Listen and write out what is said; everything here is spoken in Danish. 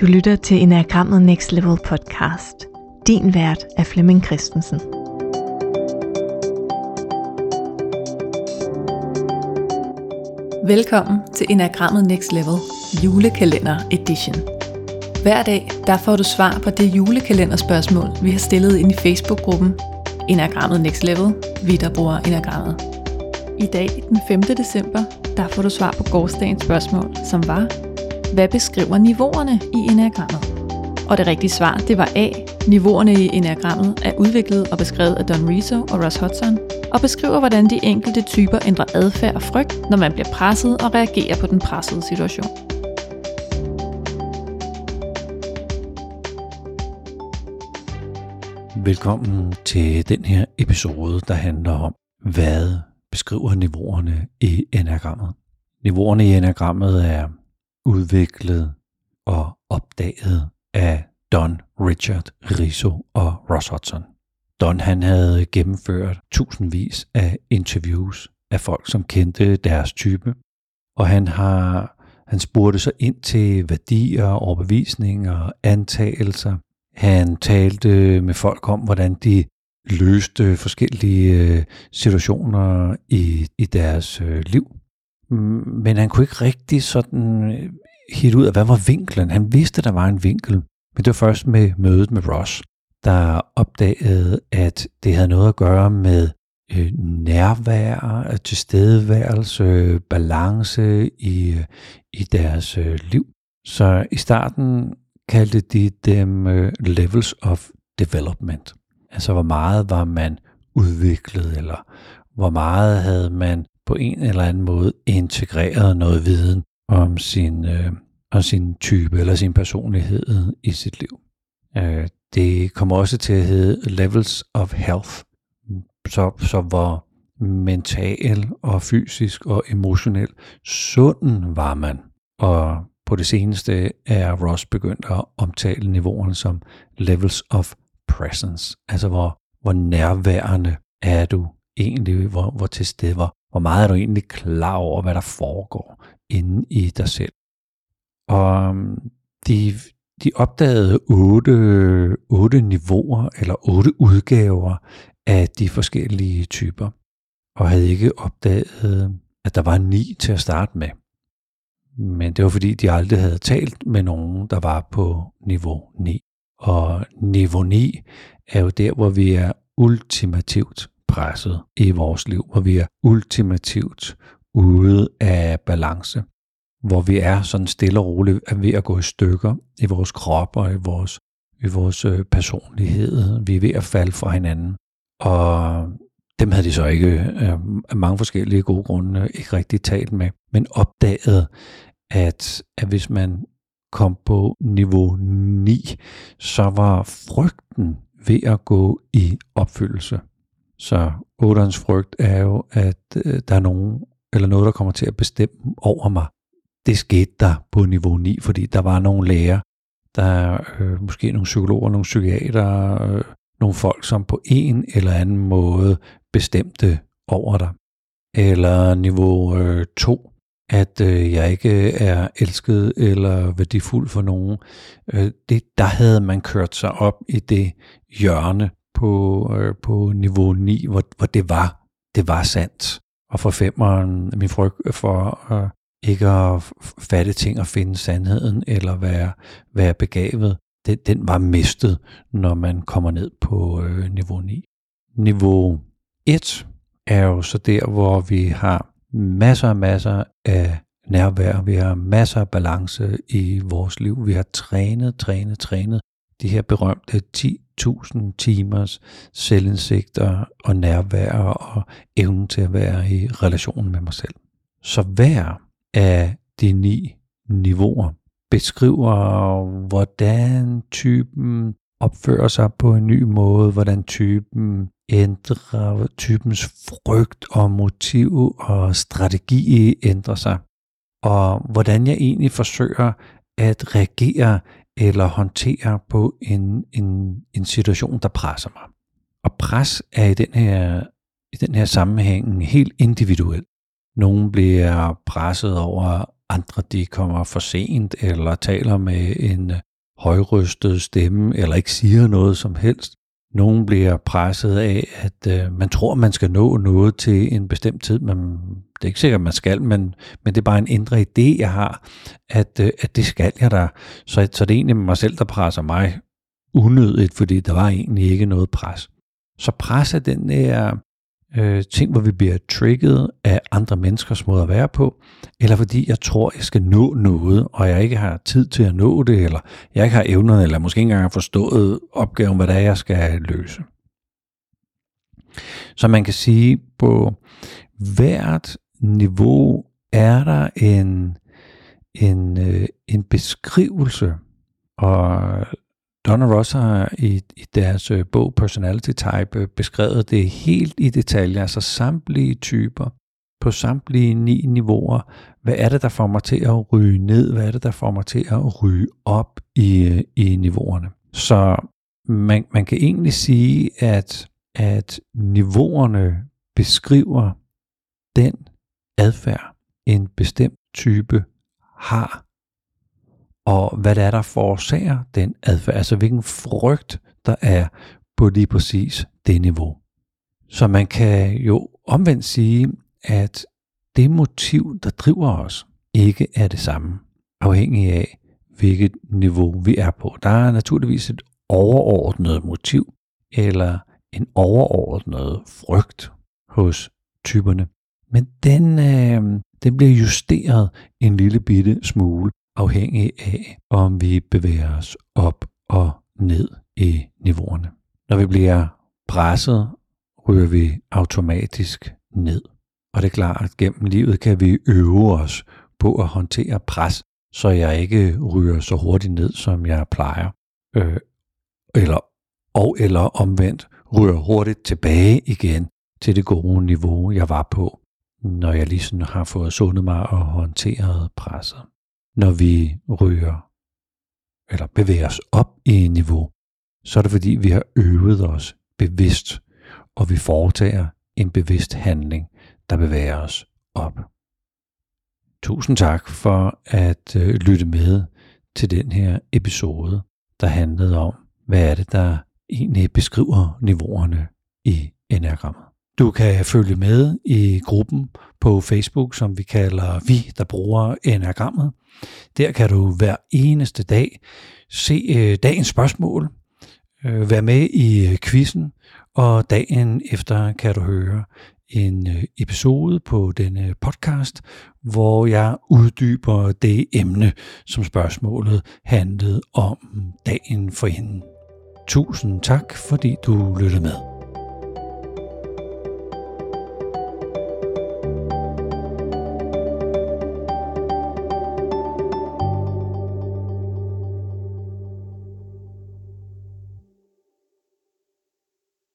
Du lytter til Enagrammet Next Level podcast. Din vært er Flemming Christensen. Velkommen til Enagrammet Next Level julekalender edition. Hver dag der får du svar på det julekalenderspørgsmål, vi har stillet ind i Facebook-gruppen Enagrammet Next Level, vi der bruger Enagrammet. I dag, den 5. december, der får du svar på gårdsdagens spørgsmål, som var, hvad beskriver niveauerne i enagrammet? Og det rigtige svar, det var A. Niveauerne i enagrammet er udviklet og beskrevet af Don Rizzo og Ross Hudson, og beskriver, hvordan de enkelte typer ændrer adfærd og frygt, når man bliver presset og reagerer på den pressede situation. Velkommen til den her episode, der handler om, hvad beskriver niveauerne i enagrammet. Niveauerne i enagrammet er udviklet og opdaget af Don Richard Rizzo og Ross Hudson. Don han havde gennemført tusindvis af interviews af folk, som kendte deres type, og han har han spurgte sig ind til værdier, overbevisninger, antagelser. Han talte med folk om, hvordan de løste forskellige øh, situationer i, i deres øh, liv. Men han kunne ikke rigtig sådan øh, hit ud af, hvad var vinklen. Han vidste, der var en vinkel, men det var først med mødet med Ross, der opdagede, at det havde noget at gøre med øh, nærvær, øh, tilstedeværelse, balance i, øh, i deres øh, liv. Så i starten kaldte de dem øh, levels of development. Altså hvor meget var man udviklet, eller hvor meget havde man på en eller anden måde integreret noget viden om sin, øh, om sin type eller sin personlighed i sit liv. Øh, det kommer også til at hedde levels of health, så, så hvor mental og fysisk og emotionel sund var man. Og på det seneste er Ross begyndt at omtale niveauerne som levels of presence, altså hvor, hvor nærværende er du egentlig, hvor, hvor til stede, hvor, hvor meget er du egentlig klar over, hvad der foregår inde i dig selv. Og øhm, de, de opdagede otte, otte niveauer eller otte udgaver af de forskellige typer, og havde ikke opdaget, at der var ni til at starte med. Men det var fordi, de aldrig havde talt med nogen, der var på niveau 9. Og niveau 9 er jo der, hvor vi er ultimativt presset i vores liv, hvor vi er ultimativt ude af balance, hvor vi er sådan stille og roligt ved at gå i stykker i vores krop og i vores, i vores øh, personlighed. Vi er ved at falde fra hinanden. Og dem havde de så ikke øh, af mange forskellige gode grunde ikke rigtig talt med, men opdaget, at, at hvis man kom på niveau 9, så var frygten ved at gå i opfyldelse. Så otterens frygt er jo, at øh, der er nogen, eller noget, der kommer til at bestemme over mig. Det skete der på niveau 9, fordi der var nogle læger, der er øh, måske nogle psykologer, nogle psykiater, øh, nogle folk, som på en eller anden måde bestemte over dig. Eller niveau øh, 2, at øh, jeg ikke øh, er elsket eller værdifuld for nogen. Øh, det, der havde man kørt sig op i det hjørne på, øh, på niveau 9, hvor, hvor det var det var sandt. Og for femeren, min frygt for øh, ikke at fatte ting og finde sandheden eller være, være begavet, den, den var mistet, når man kommer ned på øh, niveau 9. Niveau 1 er jo så der, hvor vi har masser og masser af nærvær, vi har masser af balance i vores liv, vi har trænet, trænet, trænet de her berømte 1000 timers selvindsigter og nærvær og evnen til at være i relation med mig selv. Så hver af de ni niveauer beskriver, hvordan typen opfører sig på en ny måde, hvordan typen ændrer, typens frygt og motiv og strategi ændrer sig, og hvordan jeg egentlig forsøger at reagere eller håndtere på en, en, en situation, der presser mig. Og pres er i den her, i den her sammenhæng helt individuel. Nogle bliver presset over, andre de kommer for sent, eller taler med en højrystet stemme, eller ikke siger noget som helst. Nogen bliver presset af, at øh, man tror, man skal nå noget til en bestemt tid, men det er ikke sikkert, man skal, men, men det er bare en indre idé, jeg har, at, øh, at det skal jeg da. Så, så det er egentlig mig selv, der presser mig unødigt, fordi der var egentlig ikke noget pres. Så pres er den der øh, ting, hvor vi bliver trigget af andre menneskers måde at være på, eller fordi jeg tror, jeg skal nå noget, og jeg ikke har tid til at nå det, eller jeg ikke har evnerne, eller måske ikke engang har forstået opgaven, hvad det er, jeg skal løse. Så man kan sige, på hvert niveau er der en, en, øh, en beskrivelse, og Donna Ross har i, i deres øh, bog Personality Type øh, beskrevet det helt i detaljer, altså samtlige typer på samtlige ni niveauer. Hvad er det, der får mig til at ryge ned? Hvad er det, der får mig til at ryge op i, øh, i niveauerne? Så man, man kan egentlig sige, at, at niveauerne beskriver den adfærd, en bestemt type har og hvad det er, der forårsager den adfærd, altså hvilken frygt der er på lige præcis det niveau. Så man kan jo omvendt sige, at det motiv, der driver os, ikke er det samme, afhængig af, hvilket niveau vi er på. Der er naturligvis et overordnet motiv, eller en overordnet frygt hos typerne. Men den, øh, den bliver justeret en lille bitte smule afhængig af, om vi bevæger os op og ned i niveauerne. Når vi bliver presset, ryger vi automatisk ned. Og det er klart, at gennem livet kan vi øve os på at håndtere pres, så jeg ikke ryger så hurtigt ned, som jeg plejer. Øh, eller, og eller omvendt ryger hurtigt tilbage igen til det gode niveau, jeg var på, når jeg lige sådan har fået sundet mig og håndteret presset når vi ryger eller bevæger os op i en niveau, så er det fordi, vi har øvet os bevidst, og vi foretager en bevidst handling, der bevæger os op. Tusind tak for at øh, lytte med til den her episode, der handlede om, hvad er det, der egentlig beskriver niveauerne i enagrammet. Du kan følge med i gruppen på Facebook, som vi kalder Vi, der bruger enagrammet. Der kan du hver eneste dag se øh, dagens spørgsmål, øh, være med i quizzen, og dagen efter kan du høre en øh, episode på denne podcast, hvor jeg uddyber det emne, som spørgsmålet handlede om dagen for hende. Tusind tak, fordi du lyttede med.